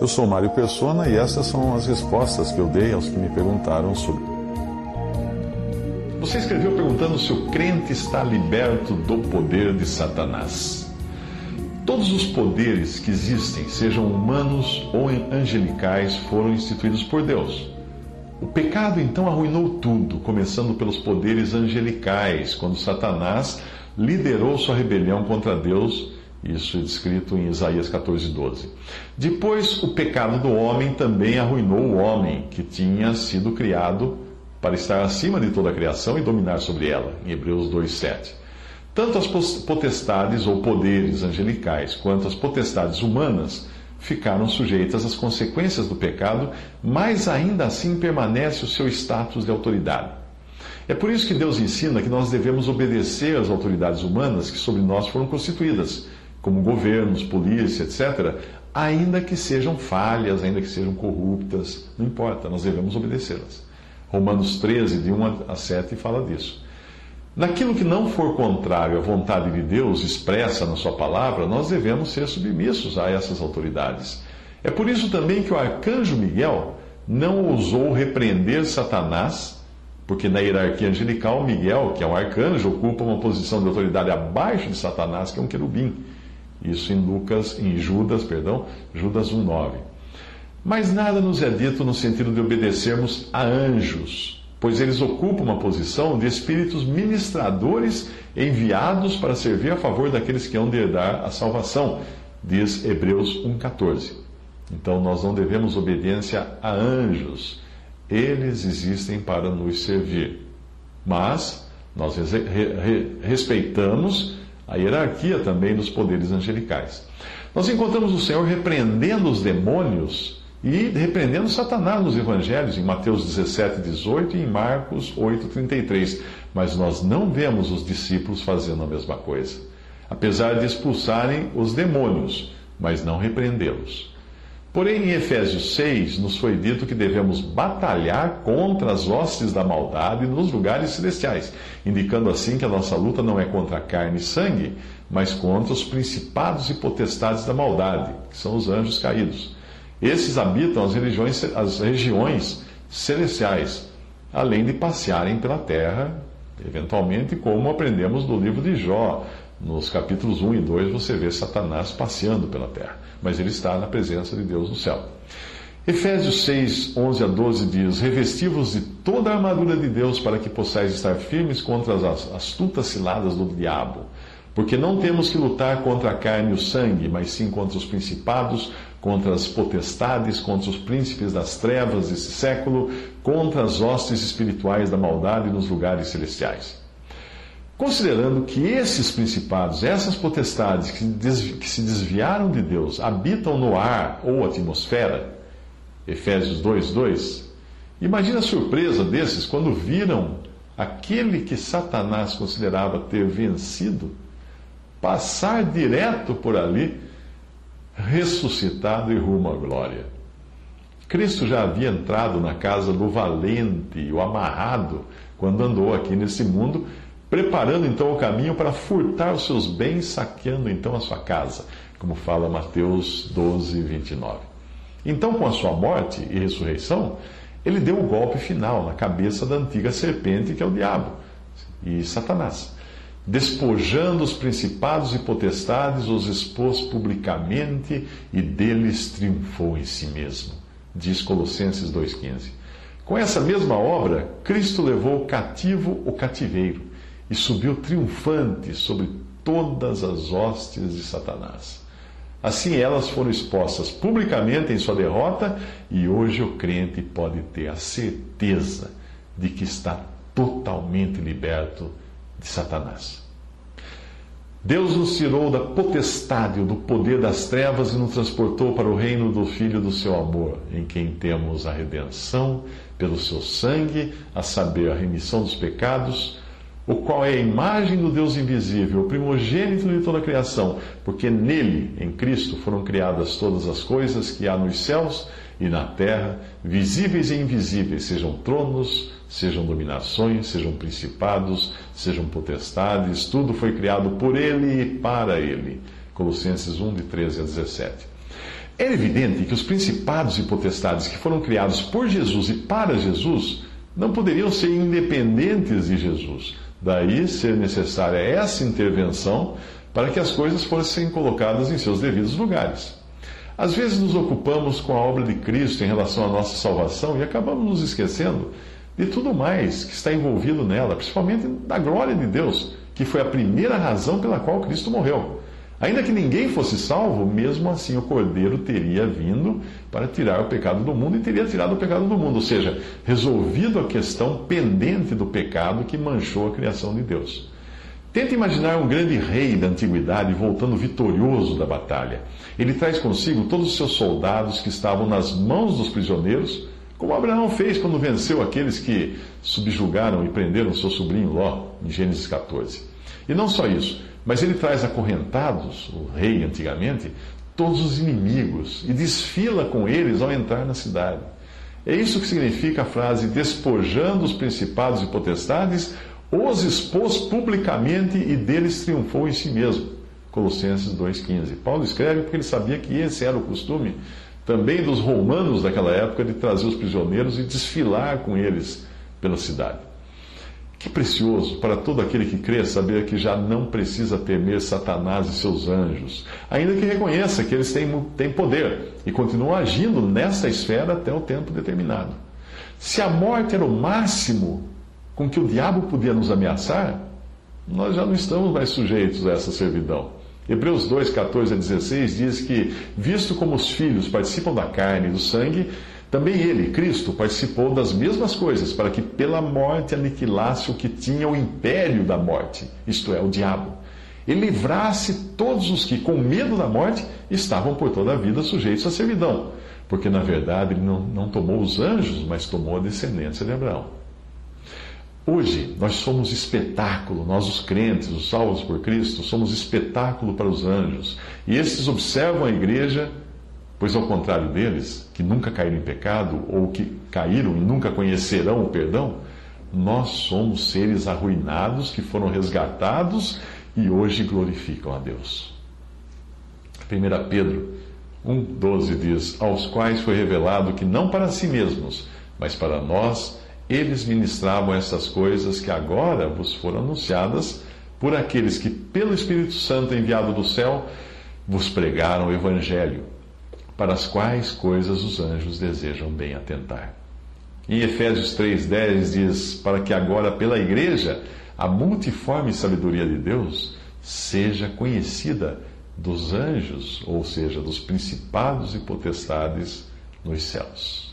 Eu sou Mário Persona e essas são as respostas que eu dei aos que me perguntaram sobre. Você escreveu perguntando se o crente está liberto do poder de Satanás. Todos os poderes que existem, sejam humanos ou angelicais, foram instituídos por Deus. O pecado então arruinou tudo, começando pelos poderes angelicais, quando Satanás liderou sua rebelião contra Deus. Isso é descrito em Isaías 14, 12. Depois, o pecado do homem também arruinou o homem, que tinha sido criado para estar acima de toda a criação e dominar sobre ela, em Hebreus 2, 7. Tanto as potestades ou poderes angelicais quanto as potestades humanas ficaram sujeitas às consequências do pecado, mas ainda assim permanece o seu status de autoridade. É por isso que Deus ensina que nós devemos obedecer às autoridades humanas que sobre nós foram constituídas, como governos, polícia, etc., ainda que sejam falhas, ainda que sejam corruptas, não importa, nós devemos obedecê-las. Romanos 13, de 1 a 7, fala disso. Naquilo que não for contrário à vontade de Deus expressa na Sua palavra, nós devemos ser submissos a essas autoridades. É por isso também que o arcanjo Miguel não ousou repreender Satanás, porque na hierarquia angelical, Miguel, que é um arcanjo, ocupa uma posição de autoridade abaixo de Satanás, que é um querubim. Isso em Lucas, em Judas, perdão, Judas 1:9. Mas nada nos é dito no sentido de obedecermos a anjos pois eles ocupam uma posição de espíritos ministradores enviados para servir a favor daqueles que hão de herdar a salvação, diz Hebreus 1,14. Então nós não devemos obediência a anjos, eles existem para nos servir. Mas nós respeitamos a hierarquia também dos poderes angelicais. Nós encontramos o Senhor repreendendo os demônios e repreendendo Satanás nos evangelhos, em Mateus 17, 18 e em Marcos 8, 33. Mas nós não vemos os discípulos fazendo a mesma coisa. Apesar de expulsarem os demônios, mas não repreendê-los. Porém, em Efésios 6, nos foi dito que devemos batalhar contra as hostes da maldade nos lugares celestiais, indicando assim que a nossa luta não é contra carne e sangue, mas contra os principados e potestades da maldade, que são os anjos caídos. Esses habitam as, religiões, as regiões celestiais, além de passearem pela terra, eventualmente, como aprendemos do livro de Jó. Nos capítulos 1 e 2 você vê Satanás passeando pela terra, mas ele está na presença de Deus no céu. Efésios 6, 11 a 12 diz: Revestivos de toda a armadura de Deus para que possais estar firmes contra as astutas ciladas do diabo. Porque não temos que lutar contra a carne e o sangue, mas sim contra os principados, contra as potestades, contra os príncipes das trevas desse século, contra as hostes espirituais da maldade nos lugares celestiais. Considerando que esses principados, essas potestades que se desviaram de Deus, habitam no ar ou atmosfera, Efésios 2:2, imagina a surpresa desses quando viram aquele que Satanás considerava ter vencido passar direto por ali, ressuscitado e rumo à glória. Cristo já havia entrado na casa do valente o amarrado quando andou aqui nesse mundo, preparando então o caminho para furtar os seus bens, saqueando então a sua casa, como fala Mateus 12, 29. Então, com a sua morte e ressurreição, ele deu o golpe final na cabeça da antiga serpente, que é o diabo e Satanás Despojando os principados e potestades, os expôs publicamente e deles triunfou em si mesmo. Diz Colossenses 2,15. Com essa mesma obra, Cristo levou cativo o cativeiro e subiu triunfante sobre todas as hostes de Satanás. Assim elas foram expostas publicamente em sua derrota e hoje o crente pode ter a certeza de que está totalmente liberto de Satanás. Deus nos tirou da potestade, do poder das trevas e nos transportou para o reino do Filho do seu amor, em quem temos a redenção pelo seu sangue, a saber, a remissão dos pecados, o qual é a imagem do Deus invisível, o primogênito de toda a criação, porque nele, em Cristo, foram criadas todas as coisas que há nos céus e na terra, visíveis e invisíveis, sejam tronos, sejam dominações, sejam principados, sejam potestades, tudo foi criado por ele e para ele. Colossenses 1, de 13 a 17. É evidente que os principados e potestades que foram criados por Jesus e para Jesus não poderiam ser independentes de Jesus. Daí ser necessária essa intervenção para que as coisas fossem colocadas em seus devidos lugares. Às vezes nos ocupamos com a obra de Cristo em relação à nossa salvação e acabamos nos esquecendo de tudo mais que está envolvido nela, principalmente da glória de Deus, que foi a primeira razão pela qual Cristo morreu. Ainda que ninguém fosse salvo, mesmo assim o Cordeiro teria vindo para tirar o pecado do mundo e teria tirado o pecado do mundo, ou seja, resolvido a questão pendente do pecado que manchou a criação de Deus. Tenta imaginar um grande rei da antiguidade voltando vitorioso da batalha. Ele traz consigo todos os seus soldados que estavam nas mãos dos prisioneiros, como Abraão fez quando venceu aqueles que subjugaram e prenderam seu sobrinho Ló, em Gênesis 14. E não só isso, mas ele traz acorrentados, o rei antigamente, todos os inimigos e desfila com eles ao entrar na cidade. É isso que significa a frase despojando os principados e potestades os expôs publicamente e deles triunfou em si mesmo. Colossenses 2,15. Paulo escreve porque ele sabia que esse era o costume também dos romanos daquela época de trazer os prisioneiros e desfilar com eles pela cidade. Que precioso para todo aquele que crê saber que já não precisa temer Satanás e seus anjos, ainda que reconheça que eles têm, têm poder e continuam agindo nessa esfera até o tempo determinado. Se a morte era o máximo com que o diabo podia nos ameaçar, nós já não estamos mais sujeitos a essa servidão. Hebreus 2, 14 a 16 diz que, visto como os filhos participam da carne e do sangue, também ele, Cristo, participou das mesmas coisas, para que pela morte aniquilasse o que tinha o império da morte, isto é, o diabo. E livrasse todos os que, com medo da morte, estavam por toda a vida sujeitos à servidão. Porque, na verdade, ele não, não tomou os anjos, mas tomou a descendência de Abraão. Hoje, nós somos espetáculo, nós os crentes, os salvos por Cristo, somos espetáculo para os anjos. E esses observam a igreja, pois ao contrário deles, que nunca caíram em pecado, ou que caíram e nunca conhecerão o perdão, nós somos seres arruinados que foram resgatados e hoje glorificam a Deus. 1 Pedro 1,12 diz: Aos quais foi revelado que não para si mesmos, mas para nós, eles ministravam essas coisas que agora vos foram anunciadas por aqueles que, pelo Espírito Santo enviado do céu, vos pregaram o Evangelho, para as quais coisas os anjos desejam bem atentar. Em Efésios 3,10 diz: Para que agora, pela Igreja, a multiforme sabedoria de Deus seja conhecida dos anjos, ou seja, dos principados e potestades nos céus.